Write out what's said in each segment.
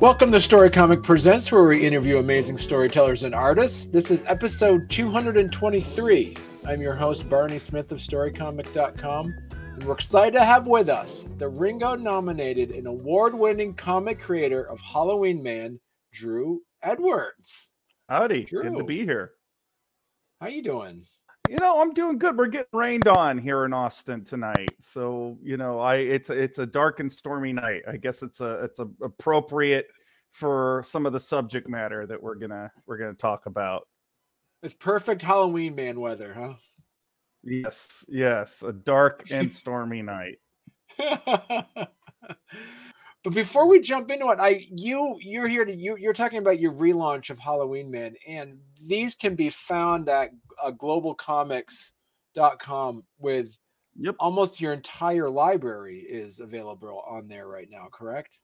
Welcome to Story Comic Presents, where we interview amazing storytellers and artists. This is episode 223. I'm your host, Barney Smith of StoryComic.com, and we're excited to have with us the Ringo nominated and award winning comic creator of Halloween Man, Drew Edwards. Howdy, Drew. good to be here. How you doing? You know, I'm doing good. We're getting rained on here in Austin tonight, so you know, I it's it's a dark and stormy night. I guess it's a it's a appropriate for some of the subject matter that we're gonna we're gonna talk about. It's perfect Halloween man weather, huh? Yes, yes, a dark and stormy night. But before we jump into it, I you you're here to you you're talking about your relaunch of Halloween Man, and these can be found at uh, globalcomix.com with yep. almost your entire library is available on there right now, correct?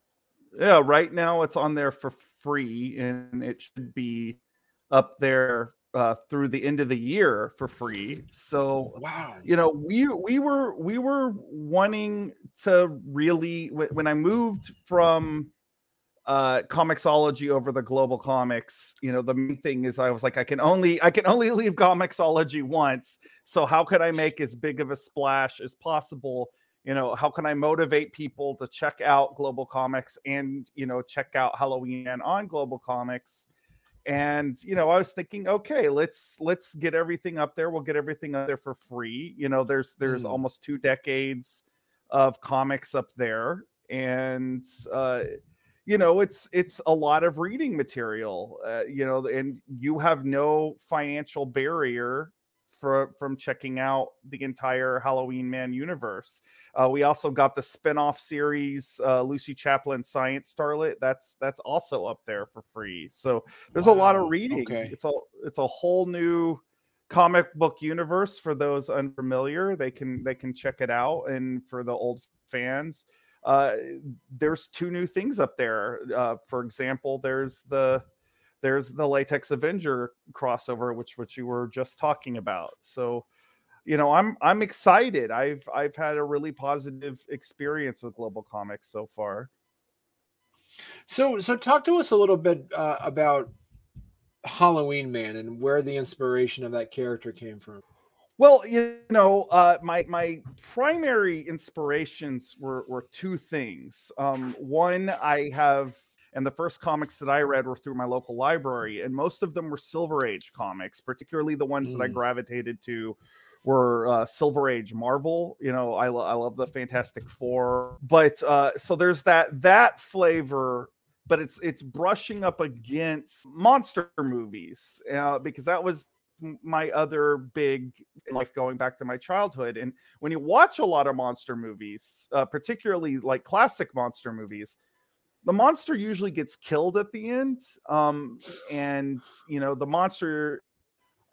Yeah, right now it's on there for free, and it should be up there uh, through the end of the year for free. So wow, you know, we we were we were wanting to really when I moved from uh Comixology over the GlobalComix you know the main thing is i was like i can only i can only leave Comixology once so how could i make as big of a splash as possible you know how can i motivate people to check out GlobalComix and you know check out halloween on GlobalComix? And you know i was thinking okay let's let's get everything up there. We'll get everything up there for free. You know there's there's mm. almost two decades of comics up there and uh you know it's it's a lot of reading material uh, you know and you have no financial barrier for, from checking out the entire Halloween Man universe. Uh, we also got the spin-off series uh, Lucy Chaplin Science Starlet. That's that's also up there for free. So there's wow. a lot of reading. Okay. It's a it's a whole new comic book universe for those unfamiliar. They can they can check it out, and for the old fans, uh, there's two new things up there. Uh, for example, there's the there's the Latex Avenger crossover, which which you were just talking about. So, you know, I'm I'm excited. I've I've had a really positive experience with GlobalComix so far. So so talk to us a little bit uh, about Halloween Man and where the inspiration of that character came from. Well, you know, uh, my my primary inspirations were were two things. Um, one, I have and the first comics that I read were through my local library, and most of them were Silver Age comics, particularly the ones mm. that I mm. gravitated to were uh, Silver Age Marvel. You know, I, lo- I love the Fantastic Four, but uh, so there's that that flavor, but it's it's brushing up against monster movies uh, because that was my other big life going back to my childhood. And when you watch a lot of monster movies, uh, particularly like classic monster movies, the monster usually gets killed at the end um, and you know the monster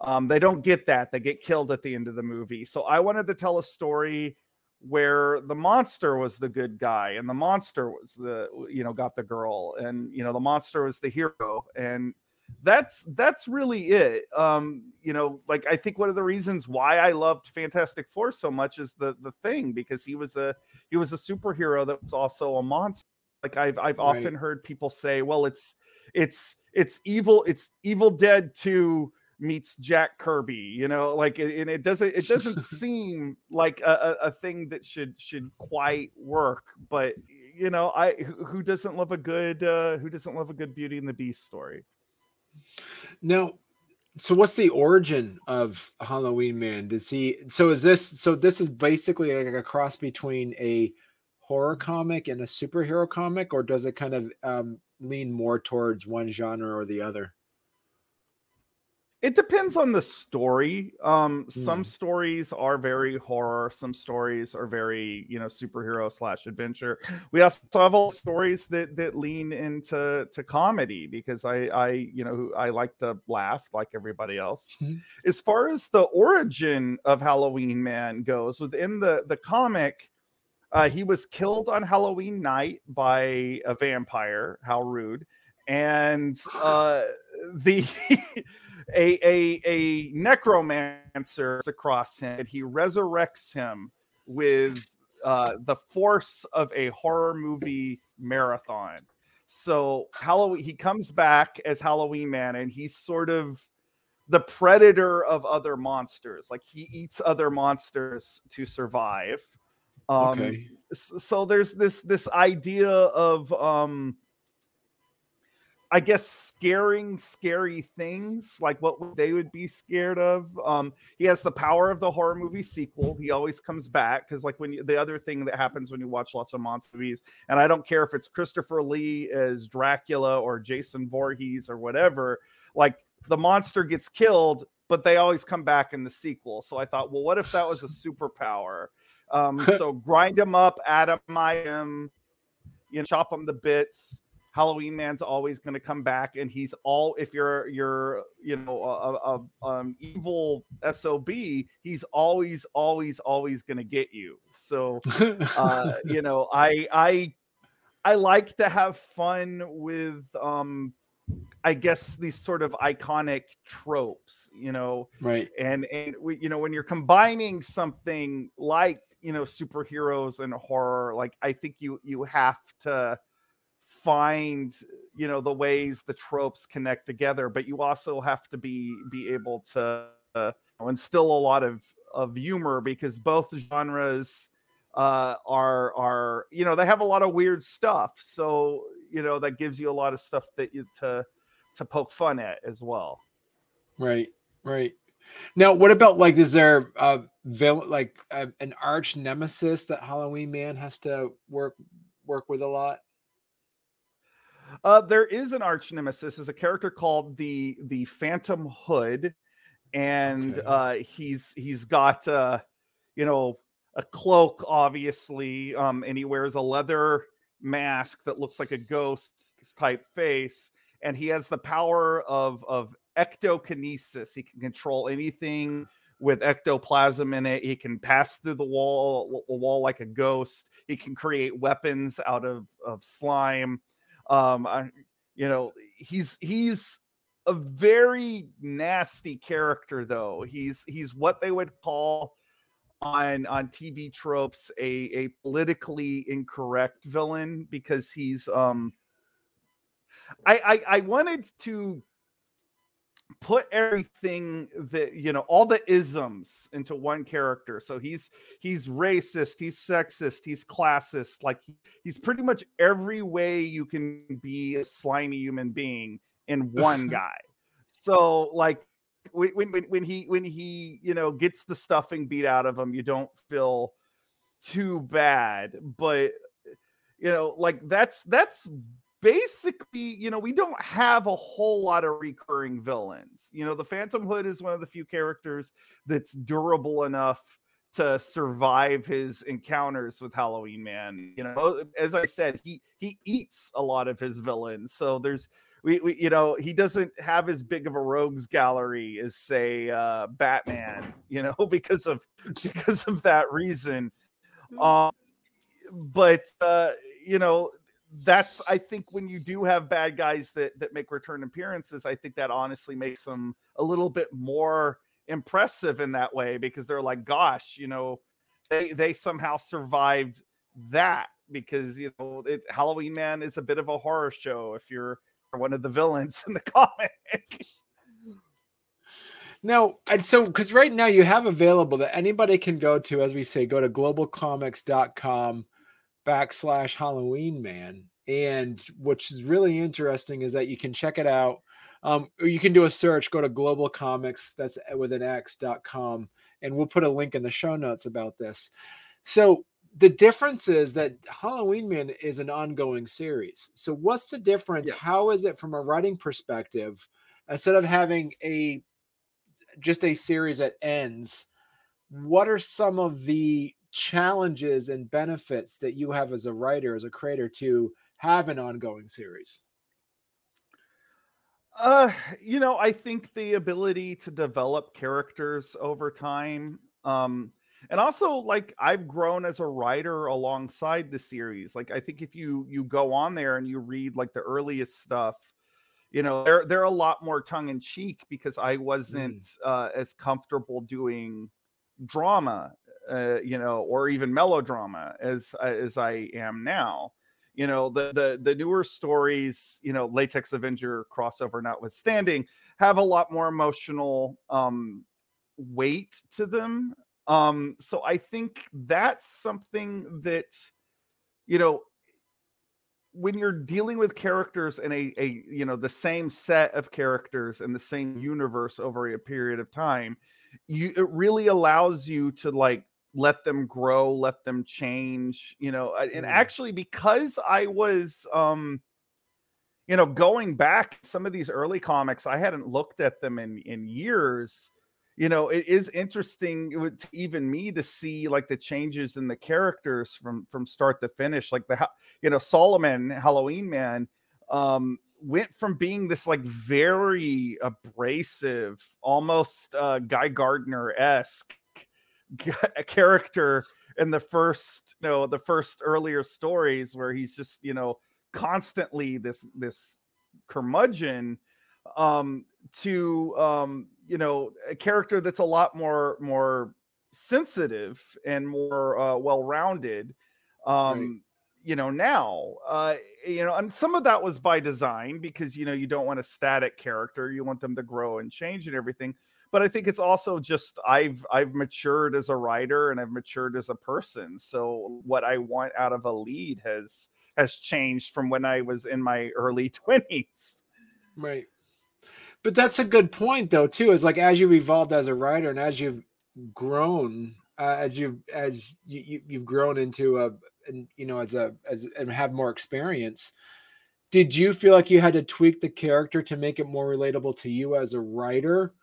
um, they don't get that they get killed at the end of the movie. So i wanted to tell a story where the monster was the good guy and the monster was the you know got the girl and you know the monster was the hero and that's that's really it. Um you know like i think one of the reasons why i loved fantastic four so much is the the thing because he was a he was a superhero that was also a monster like I've I've right. often heard people say, well, it's it's it's evil, it's Evil Dead 2 meets Jack Kirby, you know, like and it doesn't it doesn't seem like a, a, thing that should should quite work, but you know, I who doesn't love a good uh who doesn't love a good Beauty and the Beast story? Now, so what's the origin of Halloween Man? Does he so is this so this is basically like a cross between a horror comic and a superhero comic, or does it kind of um, lean more towards one genre or the other? It depends on the story. Um, mm. Some hmm. stories are very horror. Some stories are very, you know, superhero slash adventure. We also have all stories that that lean into to comedy because I, I, you know, I like to laugh like everybody else. Mm-hmm. As far as the origin of Halloween Man goes, within the the comic, uh, he was killed on Halloween night by a vampire. How rude! And uh, the a, a a necromancer across him, and he resurrects him with uh, the force of a horror movie marathon. So Halloween, he comes back as Halloween Man, and he's sort of the predator of other monsters. Like he eats other monsters to survive. Um, okay. So there's this this idea of um, I guess scaring scary things like what they would be scared of. Um, he has the power of the horror movie sequel. He always comes back because like when you, the other thing that happens when you watch lots of monster movies, and I don't care if it's Christopher Lee as Dracula or Jason Voorhees or whatever, like the monster gets killed, but they always come back in the sequel. So I thought, well, what if that was a superpower? Um, so grind him up, atomize him, you know, chop him to bits Halloween Man's always going to come back, and he's all if you're you're you know a, a, um, evil sob, he's always always always going to get you. So uh, you know, I I I like to have fun with um I guess these sort of iconic tropes, you know, right? And and we, you know, when you're combining something like you know superheroes and horror, like I think you you have to find you know the ways the tropes connect together but you also have to be be able to uh, instill a lot of of humor because both genres uh are are you know they have a lot of weird stuff so you know that gives you a lot of stuff that you to to poke fun at as well. Right right now what about like is there a villain like a, an arch nemesis that halloween man has to work work with a lot uh, there is an arch nemesis, is a character called the the Phantom Hood, and okay. uh, he's he's got uh, you know a cloak, obviously, um, and he wears a leather mask that looks like a ghost type face, and he has the power of of ectokinesis. He can control anything with ectoplasm in it. He can pass through the wall, the wall like a ghost. He can create weapons out of of slime. Um, I, you know, he's he's a very nasty character though. He's he's what they would call on on TV tropes a a politically incorrect villain because he's um I I, I wanted to put everything that you know all the isms into one character. So he's he's racist he's sexist he's classist like he's pretty much every way you can be a slimy human being in one guy. So like when, when when he when he you know gets the stuffing beat out of him you don't feel too bad. But you know like that's that's basically, you know, we don't have a whole lot of recurring villains. You know, the Phantom Hood is one of the few characters that's durable enough to survive his encounters with Halloween Man. You know, as I said, he he eats a lot of his villains. So there's we, we you know, he doesn't have as big of a rogues gallery as say uh Batman, you know, because of because of that reason. Hmm. Um but uh you know that's I think when you do have bad guys that that make return appearances, I think that honestly makes them a little bit more impressive in that way because they're like, gosh, you know, they they somehow survived that because you know it, Halloween Man is a bit of a horror show if you're one of the villains in the comic. Now, and so because right now you have available that anybody can go to, as we say, go to globalcomix.com backslash Halloween Man. And which is really interesting is that you can check it out. Um, or you can do a search, go to GlobalComix, that's with an X.com, and we'll put a link in the show notes about this. So the difference is that Halloween Man is an ongoing series. So what's the difference? Yeah. How is it from a writing perspective? Instead of having a just a series that ends, what are some of the challenges and benefits that you have as a writer, as a creator, to have an ongoing series? Uh, you know, I think the ability to develop characters over time. Um, and also like I've grown as a writer alongside the series. Like I think if you you go on there and you read like the earliest stuff, you know, they're they're a lot more tongue in cheek because I wasn't mm. uh, as comfortable doing drama uh, you know, or even melodrama as uh, as I am now. you know the the the newer stories you know latex avenger crossover notwithstanding have a lot more emotional um weight to them um so i think that's something that you know when you're dealing with characters in a, a you know the same set of characters in the same universe over a period of time you it really allows you to like let them grow let them change you know and mm. actually because i was um you know going back some of these early comics i hadn't looked at them in in years you know it is interesting to even me to see like the changes in the characters from from start to finish like the you know solomon halloween man um went from being this like very abrasive almost uh guy gardner-esque a character in the first you know the first earlier stories where he's just you know constantly this this curmudgeon um to um you know a character that's a lot more more sensitive and more uh, well-rounded um right. you know now uh you know and some of that was by design because you know you don't want a static character you want them to grow and change and everything but i think it's also just i've i've matured as a writer and i've matured as a person so what i want out of a lead has has changed from when i was in my early 20s right but that's a good point, though, too. Is like as you've evolved as a writer and as you've grown, uh, as you've as you, you have grown into a, and you know, as a as and have more experience. Did you feel like you had to tweak the character to make it more relatable to you as a writer,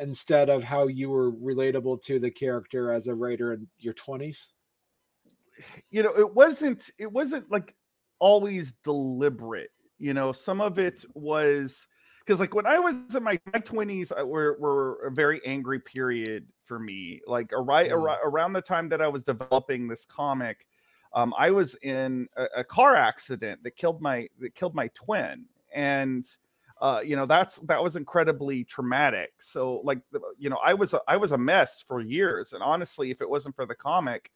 instead of how you were relatable to the character as a writer in your twenties? You know, it wasn't. It wasn't like always deliberate. You know, some of it was because like when I was in my, my 20s, uh, were, were a very angry period for me. Like right mm. around the time that I was developing this comic, um, I was in a, a, car accident that killed my that killed my twin, and uh, you know that's that was incredibly traumatic. So like you know I was a, I was a mess for years, and honestly, if it wasn't for the comic,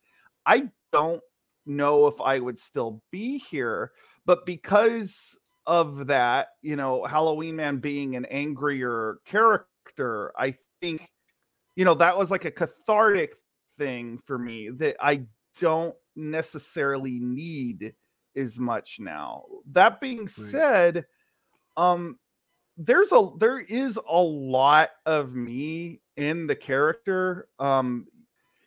I don't know if I would still be here. But because of that, you know, Halloween Man being an angrier character, I think, you know, that was like a cathartic thing for me that I don't necessarily need as much now. That being right. said, um, there's a there is a lot of me in the character. Um,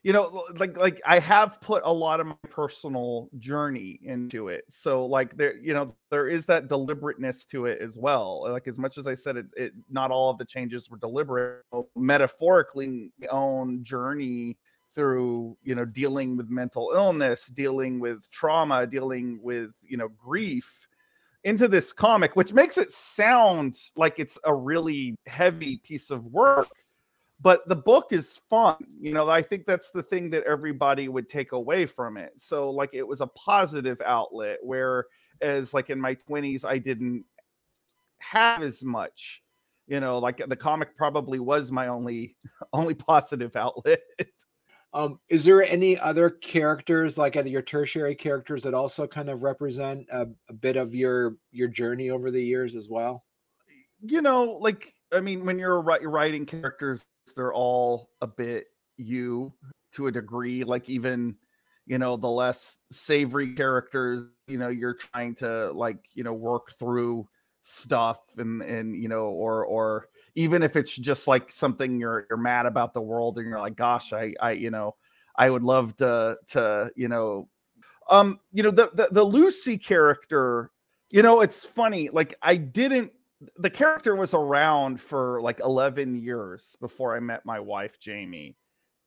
you know like like i have put a lot of my personal journey into it so like there you know there is that deliberateness to it as well like as much as i said it, it not all of the changes were deliberate metaphorically own journey through you know dealing with mental illness dealing with trauma dealing with you know grief into this comic which makes it sound like it's a really heavy piece of work but the book is fun you know i think that's the thing that everybody would take away from it. So like it was a positive outlet where as like in my 20s i didn't have as much you know like the comic probably was my only only positive outlet um is there any other characters like your tertiary characters that also kind of represent a, a bit of your your journey over the years as well? You know like i mean when you're writing characters they're all a bit you to a degree like even you know the less savory characters you know you're trying to like you know work through stuff and and you know or or even if it's just like something you're you're mad about the world and you're like gosh i i you know i would love to to you know um you know the the, the lucy character you know it's funny like i didn't the character was around for like 11 years before I met my wife, Jamie.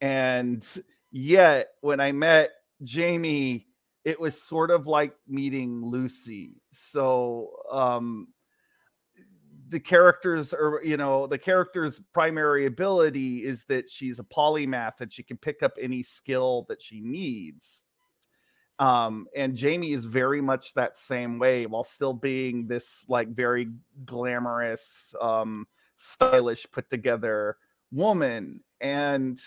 And yet, when I met Jamie, it was sort of like meeting Lucy. So, um, the characters are, you know, the character's primary ability is that she's a polymath, that she can pick up any skill that she needs. Um, and Jamie is very much that same way while still being this like very glamorous, um, stylish, put together woman. And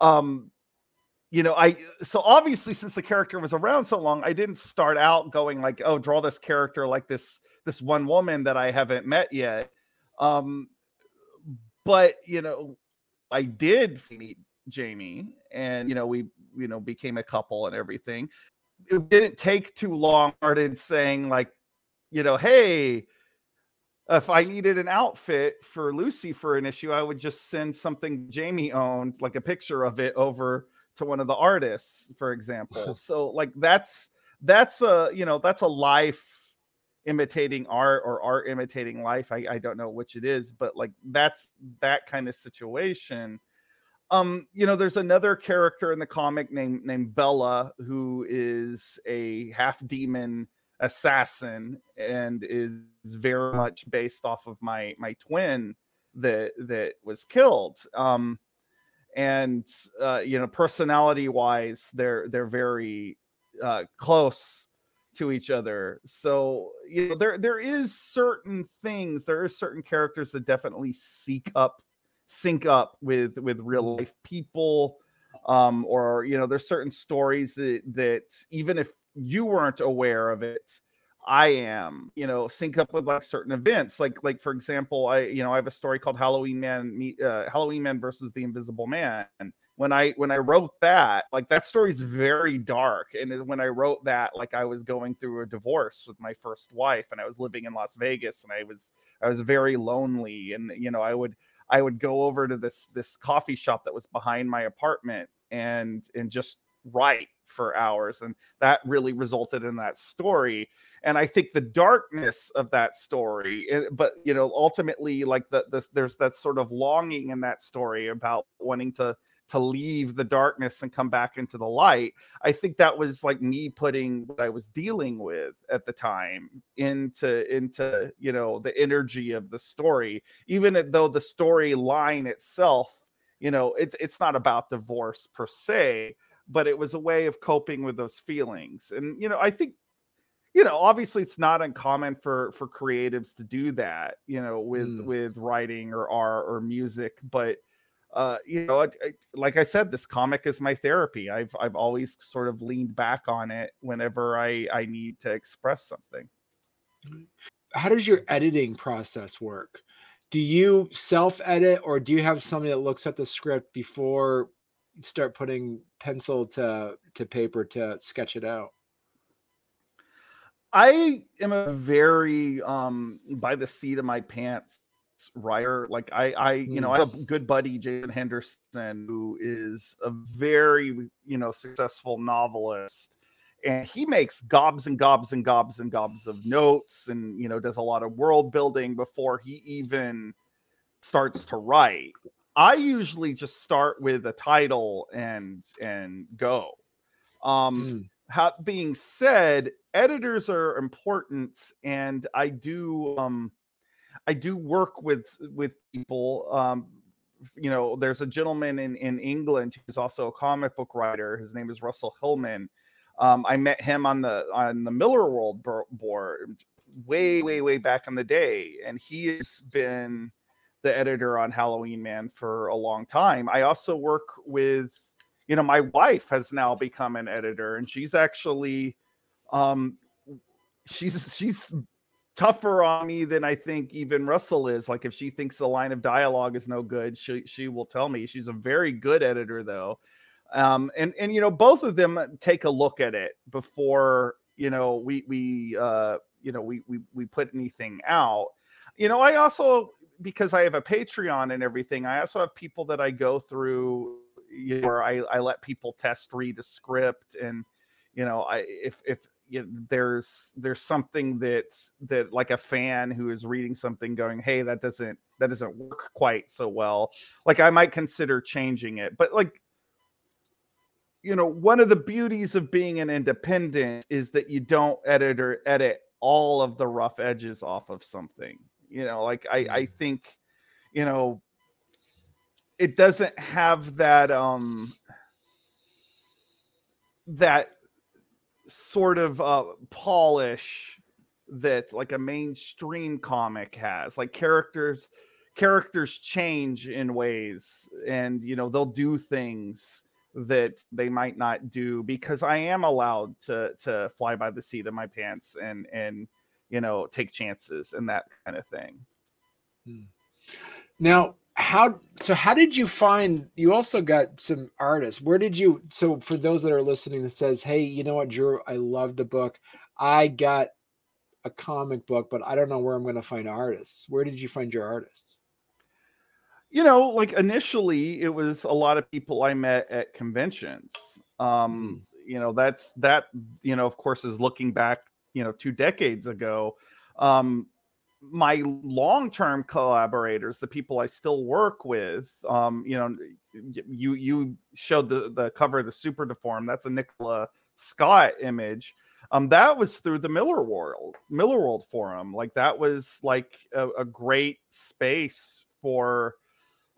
um, you know, I so obviously since the character was around so long, I didn't start out going like, oh, draw this character like this this one woman that I haven't met yet. Um, but you know, I did meet Jamie, and you know, we you know became a couple and everything. It didn't take too long. Started saying like, you know, hey, if I needed an outfit for Lucy for an issue, I would just send something Jamie owned, like a picture of it, over to one of the artists, for example. so like that's that's a you know that's a life imitating art or art imitating life. I, I don't know which it is, but like that's that kind of situation. Um, you know, there's another character in the comic named named Bella who is a half demon assassin and is very much based off of my my twin that that was killed. Um, and uh, you know personality wise they're they're very uh, close to each other. So you know there there is certain things there are certain characters that definitely seek up sync up with with real life people um or you know there's certain stories that that even if you weren't aware of it I am, you know, sync up with like certain events. Like, like for example, I, you know, I have a story called Halloween Man, uh, Halloween Man versus the Invisible Man. And when I when I wrote that, like that story is very dark. And when I wrote that, like I was going through a divorce with my first wife, and I was living in Las Vegas, and I was I was very lonely. And you know, I would I would go over to this this coffee shop that was behind my apartment and and just write for hours and that really resulted in that story and i think the darkness of that story eh, but you know ultimately like the, the there's that sort of longing in that story about wanting to to leave the darkness and come back into the light i think that was like me putting what i was dealing with at the time into into you know the energy of the story even though the storyline itself you know it's it's not about divorce per se but it was a way of coping with those feelings. And you know, I think you know, obviously it's not uncommon for for creatives to do that, you know, with mm. with writing or art or music, but uh, you know, like I said, this comic is my therapy. I've I've always sort of leaned back on it whenever I I need to express something. How does your editing process work? Do you self edit or do you have somebody that looks at the script before start putting pencil to to paper to sketch it out? I am a very um by the seat of my pants writer. Like I I you know, I have a good buddy Jason Henderson who is a very, you know, successful novelist and he makes gobs and gobs and gobs and gobs of notes and you know does a lot of world building before he even starts to write I usually just start with a title and and go. Um mm. being said, editors are important and I do um I do work with with people um you know there's a gentleman in in England who's also a comic book writer his name is Russell Hillman um, I met him on the on the Millarworld board way way way back in the day and he has been the editor on Halloween Man for a long time. I also work with, you know, my wife has now become an editor, and she's actually, um, she's she's tougher on me than I think even Russell is. Like if she thinks the line of dialogue is no good, she she will tell me. She's a very good editor though. Um, and and you know both of them take a look at it before you know we we uh you know we we we put anything out you know i also because I have a Patreon and everything, I also have people that I go through you know, where I, I let people test read a script and you know I if if you know, there's there's something that that like a fan who is reading something going hey that doesn't that doesn't work quite so well like I might consider changing it but like you know one of the beauties of being an independent is that you don't edit or edit all of the rough edges off of something you know, like I I think, you know, it doesn't have that um that sort of uh polish that like a mainstream comic has. Like characters characters change in ways and you know they'll do things that they might not do because I am allowed to to fly by the seat of my pants and and you know take chances and that kind of thing. Hmm. Now, how so how did you find you also got some artists where did you so for those that are listening that says hey you know what drew i love the book i got a comic book but i don't know where i'm going to find artists where did you find your artists you know like initially it was a lot of people i met at conventions um mm. you know that's that you know of course is looking back you know two decades ago um my long-term collaborators, the people I still work with, um, you know, you you showed the the cover of the Super Deform. That's a Nicola Scott image. Um, that was through the Millarworld miller world forum. Like that was like a, a great space for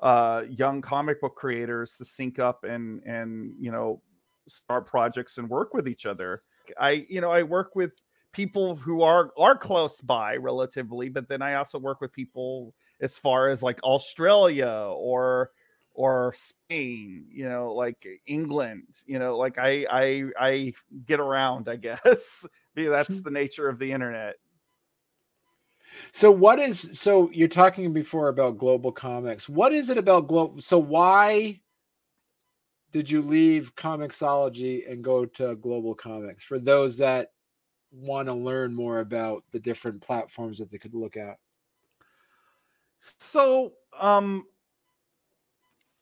uh, young comic book creators to sync up and and you know start projects and work with each other. I you know I work with people who are are close by relatively but then i also work with people as far as like australia or or spain you know like england you know like i i i get around i guess. That's the nature of the internet. So what is so you're talking before about GlobalComix. What is it about global so why did you leave Comixology and go to GlobalComix? For those that want to learn more about the different platforms that they could look at? So, um,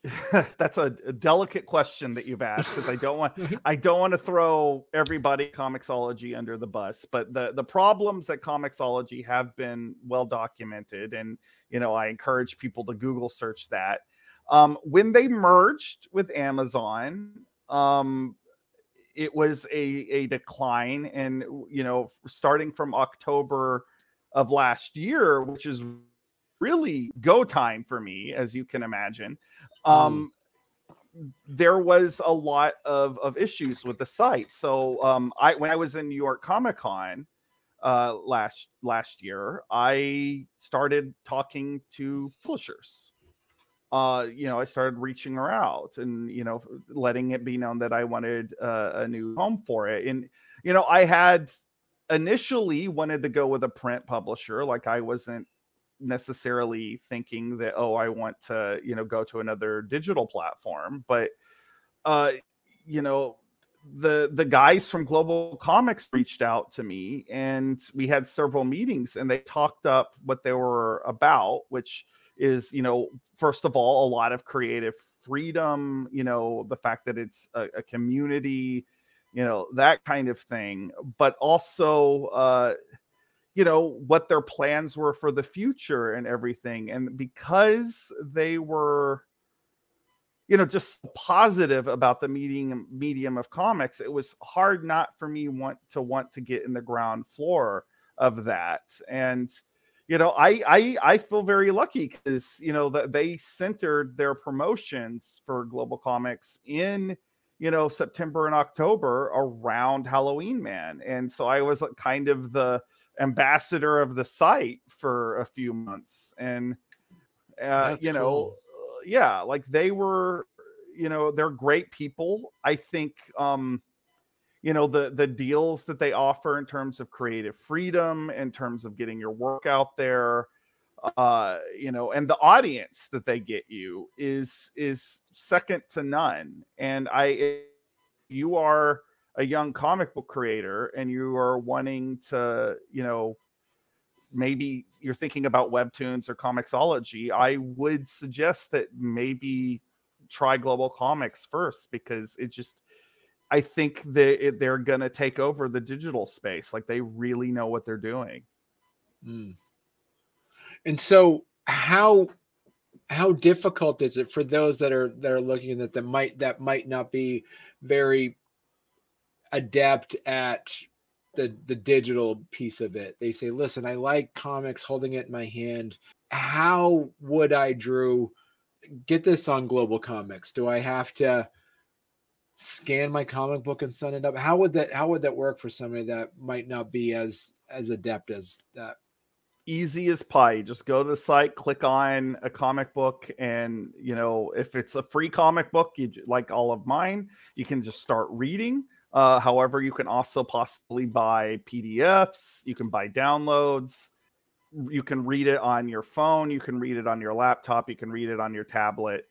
that's a, a, delicate question that you've asked because I don't want I don't want to throw everybody Comixology under the bus, but the the problems at Comixology have been well documented, and you know I encourage people to Google search that. Um, when they merged with Amazon, um, it was a a decline and you know starting from october of last year which is really go time for me as you can imagine. Mm. um there was a lot of of issues with the site. So um i when i was in new york comic con uh last last year i started talking to publishers uh, you know, I started reaching her out and, you know, letting it be known that I wanted uh, a new home for it. And, you know, I had initially wanted to go with a print publisher. Like I wasn't necessarily thinking that, oh, I want to, you know, go to another digital platform. But, uh, you know, the the guys from GlobalComix reached out to me and we had several meetings and they talked up what they were about which is you know first of all a lot of creative freedom you know the fact that it's a, a community you know that kind of thing but also uh you know what their plans were for the future and everything and because they were you know just positive about the medium medium of comics it was hard not for me want to want to get in the ground floor of that and you know, I I I feel very lucky because you know that they centered their promotions for GlobalComix in you know September and October around Halloween Man, and so I was kind of the ambassador of the site for a few months, and uh, you know, cool. yeah, like they were, you know, they're great people. I think. um you know the the deals that they offer in terms of creative freedom in terms of getting your work out there uh you know and the audience that they get you is is second to none. And i you are a young comic book creator and you are wanting to you know maybe you're thinking about webtoons or comixology i would suggest that maybe try GlobalComix first because it just I think that they're going to take over the digital space. Like they really know what they're doing. Mm. And so, how how difficult is it for those that are that are looking at that might that might not be very adept at the the digital piece of it? They say, "Listen, I like comics, holding it in my hand. How would I, Drew, get this on GlobalComix? Do I have to?" Scan my comic book and send it up how would that how would that work for somebody that might not be as as adept as that easy as pie. Just go to the site, click on a comic book, and you know if it's a free comic book, you like all of mine, you can just start reading. Uh, however, you can also possibly buy PDFs. You can buy downloads. You can read it on your phone. You can read it on your laptop. You can read it on your tablet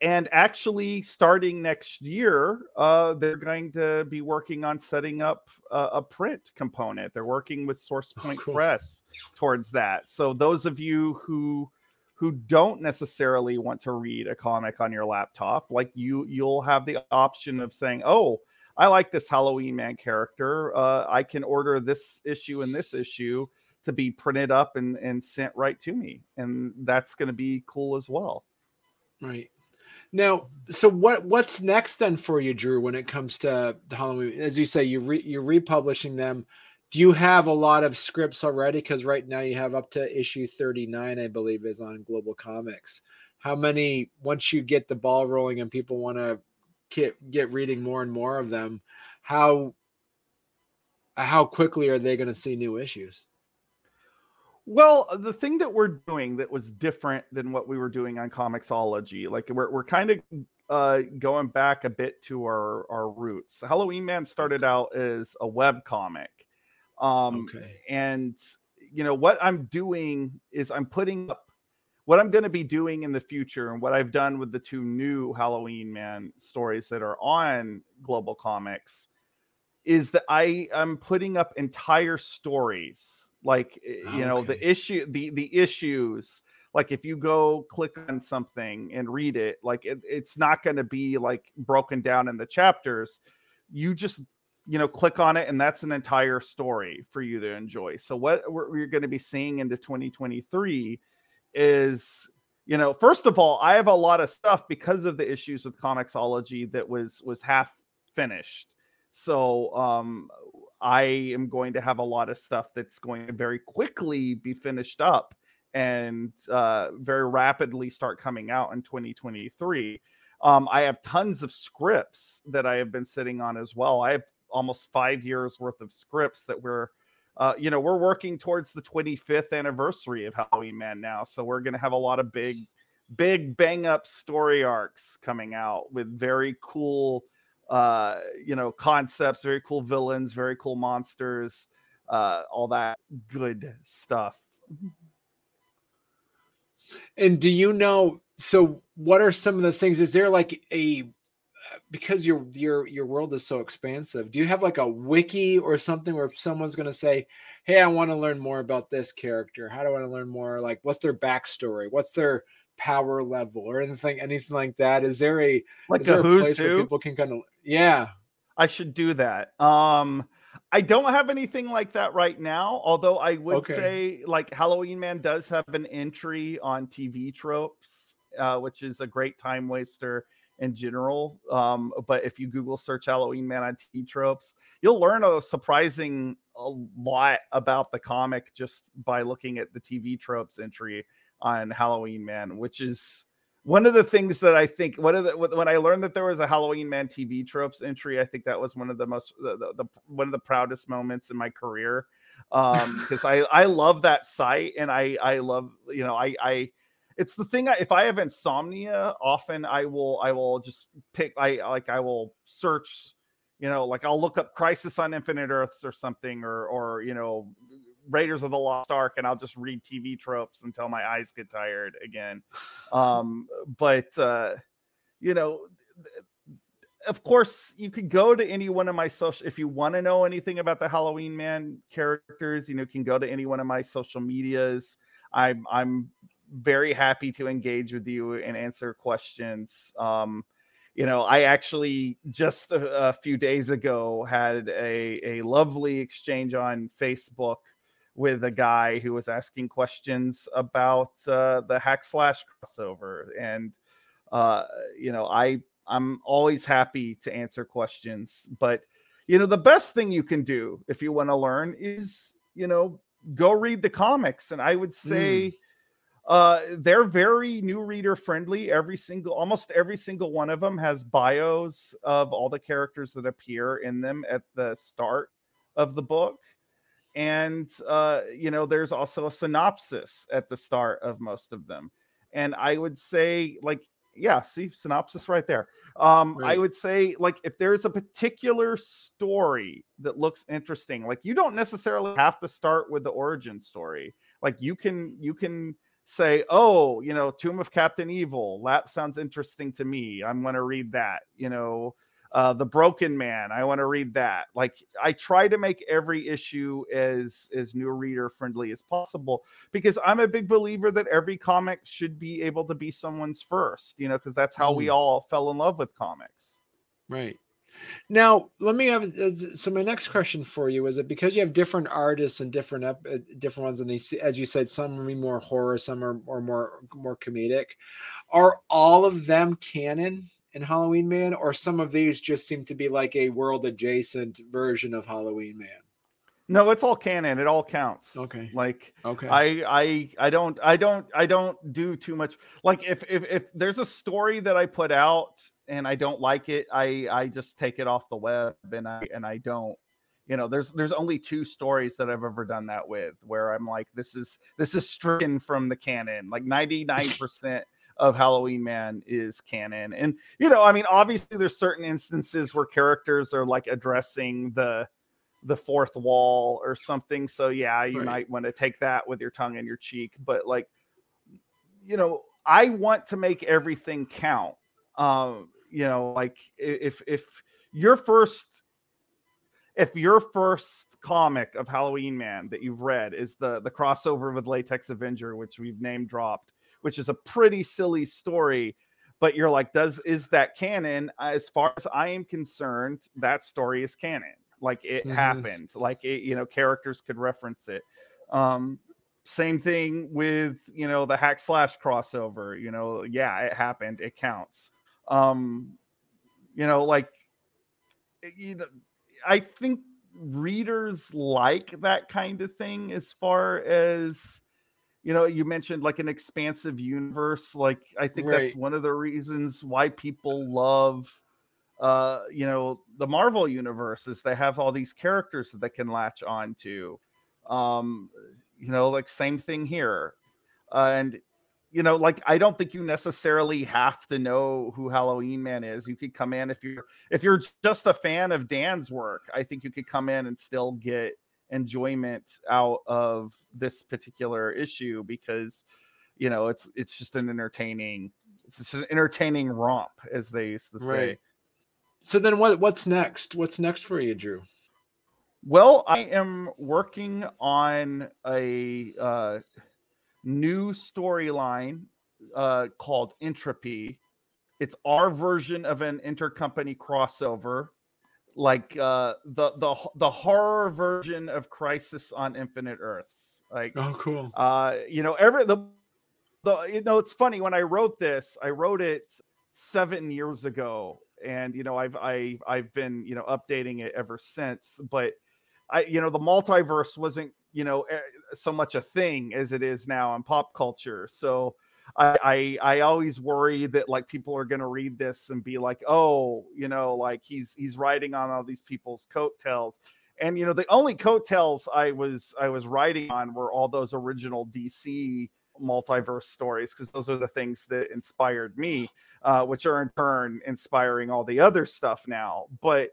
and actually starting next year uh, they're going to be working on setting up a, a print component. They're working with Source Point oh, cool. press towards that. So those of you who who don't necessarily want to read a comic on your laptop like you you'll have the option of saying oh i like this halloween man character. Uh, i can order this issue and this issue to be printed up and, and sent right to me. And that's going to be cool as well. Right now, so what what's next then for you, Drew, when it comes to the Halloween? As you say, you re, you're republishing them. Do you have a lot of scripts already? Because right now you have up to issue 39, I believe, is on GlobalComix. How many once you get the ball rolling and people want to get get reading more and more of them? How how quickly are they going to see new issues? Well, the thing that we're doing that was different than what we were doing on Comixology, like we're we're kind of uh, going back a bit to our our roots. Halloween Man started out as a web comic, um, okay. and you know what I'm doing is I'm putting up what I'm going to be doing in the future, and what I've done with the two new Halloween Man stories that are on GlobalComix is that I am putting up entire stories like oh, you know okay. the issue the the issues like if you go click on something and read it like it, it's not going to be like broken down in the chapters. You just you know click on it and that's an entire story for you to enjoy. So what we're, we're going to be seeing into 2023 is you know first of all i have a lot of stuff because of the issues with comixology that was was half finished. So um I am going to have a lot of stuff that's going to very quickly be finished up and uh, very rapidly start coming out in 2023. Um, I have tons of scripts that I have been sitting on as well. I have almost five years worth of scripts that we're, uh, you know, we're working towards the 25th anniversary of Halloween Man now. So we're going to have a lot of big, big bang up story arcs coming out with very cool uh, you know, concepts, very cool villains, very cool monsters, uh, all that good stuff. And do you know? So, what are some of the things? Is there like a because your your your world is so expansive? Do you have like a wiki or something where someone's going to say, "Hey, I want to learn more about this character. How do I learn more? Like, what's their backstory? What's their power level or anything anything like that? Is there a like is there a, a place where people can kind of yeah. I should do that. Um i don't have anything like that right now although i would okay. say like halloween man does have an entry on tv tropes uh, which is a great time waster in general um but if you google search halloween man on tv tropes you'll learn a surprising a lot about the comic just by looking at the tv tropes entry on Halloween Man, which is one of the things that I think one of the when I learned that there was a Halloween Man TV tropes entry, I think that was one of the most the, the, the one of the proudest moments in my career um because I I love that site and I I love you know I I it's the thing I, if I have insomnia often I will I will just pick I like I will search you know like I'll look up Crisis on Infinite Earths or something or or you know Raiders of the Lost Ark and I'll just read TV tropes until my eyes get tired again. Um, but uh, you know, of course, you could go to any one of my social if you want to know anything about the Halloween Man characters. You know, you can go to any one of my social medias. I'm I'm very happy to engage with you and answer questions. Um, you know, I actually just a, a, few days ago had a, a lovely exchange on Facebook with a guy who was asking questions about uh, the hack slash crossover. And uh, you know i i'm always happy to answer questions but you know the best thing you can do if you want to learn is you know go read the comics. And i would say mm. uh, they're very new reader friendly. Every single almost every single one of them has bios of all the characters that appear in them at the start of the book and uh, you know, there's also a synopsis at the start of most of them. And I would say, like, yeah, see, synopsis right there. Um, right. I would say, like, if there's a particular story that looks interesting, like, you don't necessarily have to start with the origin story. Like, you can, you can say, oh, you know, Tomb of Captain Evil, that sounds interesting to me. I'm going to read that, you know uh, the broken man i want to read that like i try to make every issue as as new reader friendly as possible because i'm a big believer that every comic should be able to be someone's first you know because that's how mm. we all fell in love with comics. Right. Now let me have uh, so my next question for you is it because you have different artists and different uh, different ones and they as you said some are more horror some are, are more more comedic are all of them canon in Halloween Man, or some of these just seem to be like a world adjacent version of Halloween Man? No, it's all canon. It all counts. Okay. Like okay. I I I don't I don't I don't do too much. Like if if if there's a story that I put out and I don't like it, I I just take it off the web and I and I don't you know there's there's only two stories that i've ever done that with where i'm like this is this is stricken from the canon like 99% of Halloween Man is canon. And you know, I mean, obviously there's certain instances where characters are like addressing the the fourth wall or something. So yeah, you right. might want to take that with your tongue in your cheek, but like you know, I want to make everything count. Um, you know, like if if your first if your first comic of Halloween Man that you've read is the the crossover with Latex Avenger, which we've name dropped, which is a pretty silly story but you're like does is that canon? As far as i am concerned that story is canon. Like it mm-hmm. happened. Like it you know characters could reference it. Um same thing with you know the hack slash crossover you know yeah it happened. It counts. Um you know like eh, you know, i think readers like that kind of thing as far as you know you mentioned like an expansive universe like i think right. that's one of the reasons why people love uh you know the marvel universe is they have all these characters that they can latch on to um you know like same thing here uh, and you know like i don't think you necessarily have to know who halloween man is you could come in if you're if you're just a fan of dan's work i think you could come in and still get enjoyment out of this particular issue because you know it's it's just an entertaining it's just an entertaining romp as they used to say. Right. so then what what's next? What's next for you drew? Well i am working on a uh, new storyline uh, called entropy. It's our version of an intercompany crossover like uh the the the horror version of crisis on infinite earths like oh cool. uh you know every the the you know it's funny when i wrote this i wrote it seven years ago and you know i've i i've been you know updating it ever since but i you know the multiverse wasn't you know so much a thing as it is now in pop culture so I, I I always worry that like people are gonna read this and be like, oh, you know, like he's he's writing on all these people's coattails. And you know, the only coattails I was I was writing on were all those original DC multiverse stories because those are the things that inspired me, uh, which are in turn inspiring all the other stuff now. But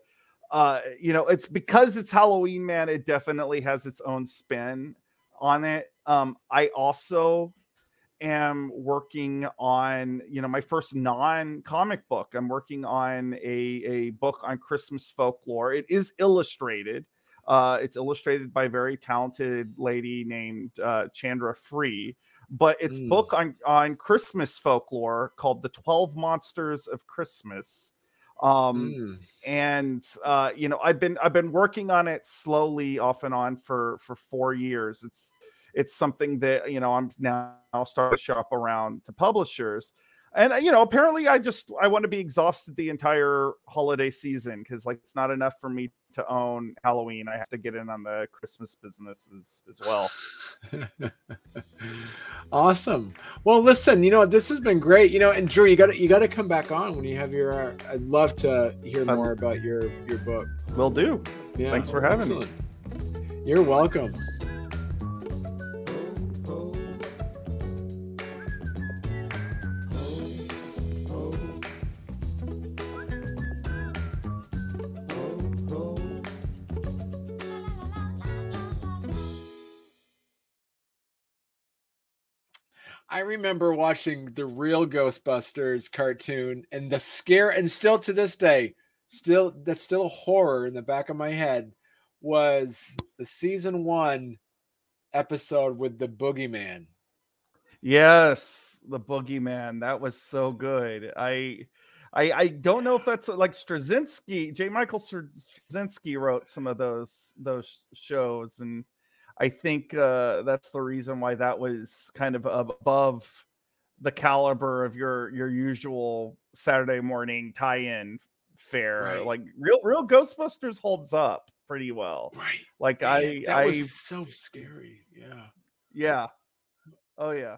uh, you know, it's because it's Halloween, man. It definitely has its own spin on it. Um, I also am working on you know my first non-comic book i'm working on a, a book on christmas folklore it is illustrated uh, it's illustrated by a very talented lady named uh, chandra free but it's mm. book on on christmas folklore called the 12 monsters of christmas um mm. and uh you know i've been i've been working on it slowly off and on for for four years it's it's something that you know I'm now starting to shop around to publishers. And uh, you know, apparently, I just I want to be exhausted the entire holiday season because like it's not enough for me to own Halloween. I have to get in on the Christmas business as, as well. awesome. Well, listen, you know this has been great. You know, and Drew, you got to you got to come back on when you have your. Uh, I'd love to hear more about your your book. Will do. Yeah, Thanks for having excellent. me. You're welcome. Remember watching the real Ghostbusters cartoon and the scare, and still to this day, still that's still a horror in the back of my head was the season one episode with the boogeyman. Yes, the boogeyman. That was so good. I I I don't know if that's like Straczynski, J. Michael Straczynski wrote some of those those shows and I think uh, that's the reason why that was kind of above the caliber of your your usual Saturday morning tie-in fare. Right. Like real real Ghostbusters holds up pretty well. Right. Like I that I was so scary. Yeah. Yeah. Oh yeah.